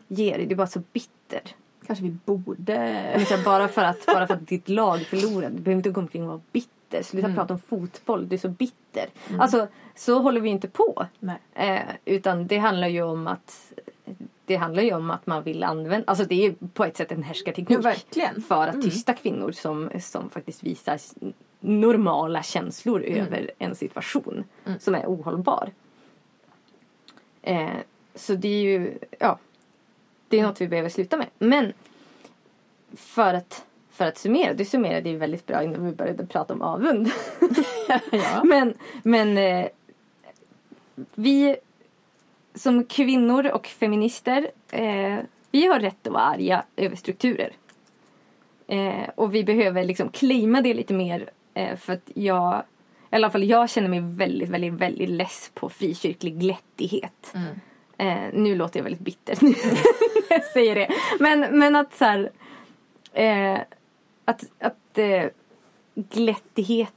Ge dig, du är bara så bitter. Kanske vi borde... Bara, för att, bara för att ditt lag förlorade, du behöver inte gå omkring och vara bitter. Sluta Mm. prata om fotboll, du är så bitter. Alltså, så håller vi inte på. Nej. Eh, utan det handlar ju om att det handlar ju om att man vill använda, alltså det är på ett sätt en härskarteknik. Ja. För att Mm. tysta kvinnor som, som faktiskt visar normala känslor Mm. över en situation som är ohållbar. Eh, så det är ju, ja. Det är något vi behöver sluta med. Men för att, för att summera, du summerade ju väldigt bra innan vi började prata om avund. ja. Men, men eh, vi som kvinnor och feminister, eh, vi har rätt att vara arga över strukturer. Eh, och vi behöver liksom claima det lite mer eh, för att jag, i alla fall jag känner mig väldigt, väldigt, väldigt less på frikyrklig glättighet. Mm. Eh, nu låter jag väldigt bitter när jag säger det. Men, men att så här, eh, att, att eh, glättighet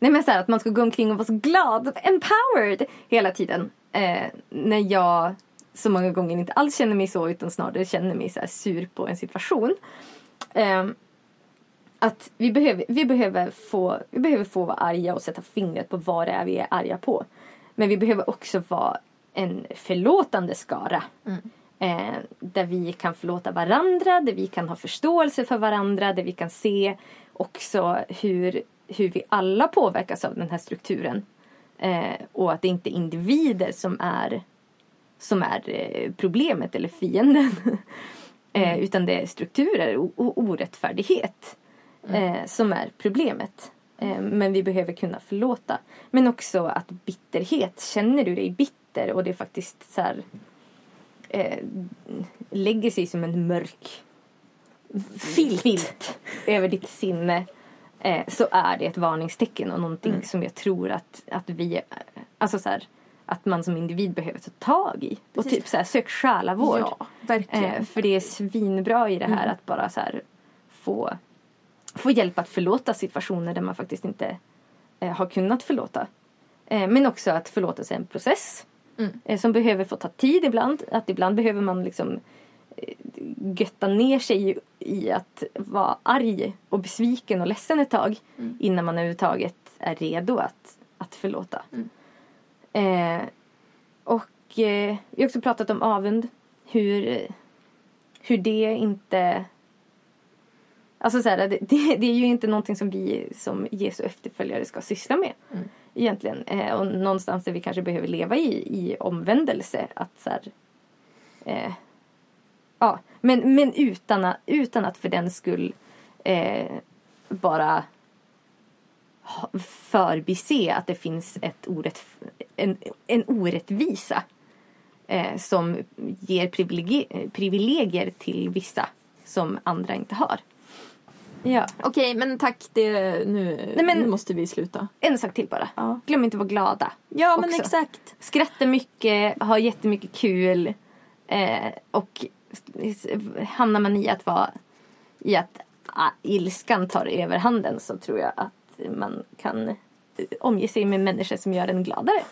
Nej men så här, att man ska gå omkring och vara så glad, empowered hela tiden. Eh, när jag så många gånger inte alls känner mig så utan snarare känner mig så sur på en situation. Eh, att vi behöver, vi, behöver få, vi behöver få vara arga och sätta fingret på vad det är vi är arga på. Men vi behöver också vara en förlåtande skara. Mm. Eh, där vi kan förlåta varandra, där vi kan ha förståelse för varandra, där vi kan se också hur, hur vi alla påverkas av den här strukturen. Eh, och att det inte är individer som är, som är eh, problemet eller fienden. eh, utan det är strukturer och, och orättfärdighet eh, som är problemet. Eh, men vi behöver kunna förlåta. Men också att bitterhet, känner du dig bitter och det är faktiskt så här eh, lägger sig som en mörk filt, över ditt sinne eh, så är det ett varningstecken och någonting Mm. som jag tror att, att vi, eh, alltså så här, att man som individ behöver ta tag i. Och Precis. typ så här, sök själavård. Ja, verkligen. Eh, för det är svinbra i det här Mm. att bara så här få, få hjälp att förlåta situationer där man faktiskt inte eh, har kunnat förlåta. Eh, men också att förlåtelse är en process Mm. eh, som behöver få ta tid ibland. Att ibland behöver man liksom götta ner sig i, i att vara arg och besviken och ledsen ett tag Mm. innan man överhuvudtaget är redo att, att förlåta. Mm. Eh, och eh, vi har också pratat om avund. Hur, hur det inte... Alltså så här, det, det, det är ju inte någonting som vi som Jesu efterföljare ska syssla med. Mm. Egentligen. Eh, och någonstans där vi kanske behöver leva i, i omvändelse. Att så här, eh, ja, men, men utan, att, utan att för den skull eh, bara förbise att det finns ett orätt, en, en orättvisa eh, som ger privilegier, privilegier till vissa som andra inte har. Ja. Okej, men tack. Det, nu, Nej, men- nu måste vi sluta. En sak till bara. Ja, Glöm inte att vara glada. ja men Också. exakt. Skratta mycket, ha jättemycket kul eh, och hamnar man i att vara i att ah, ilskan tar överhanden så tror jag att man kan omge sig med människor som gör en gladare.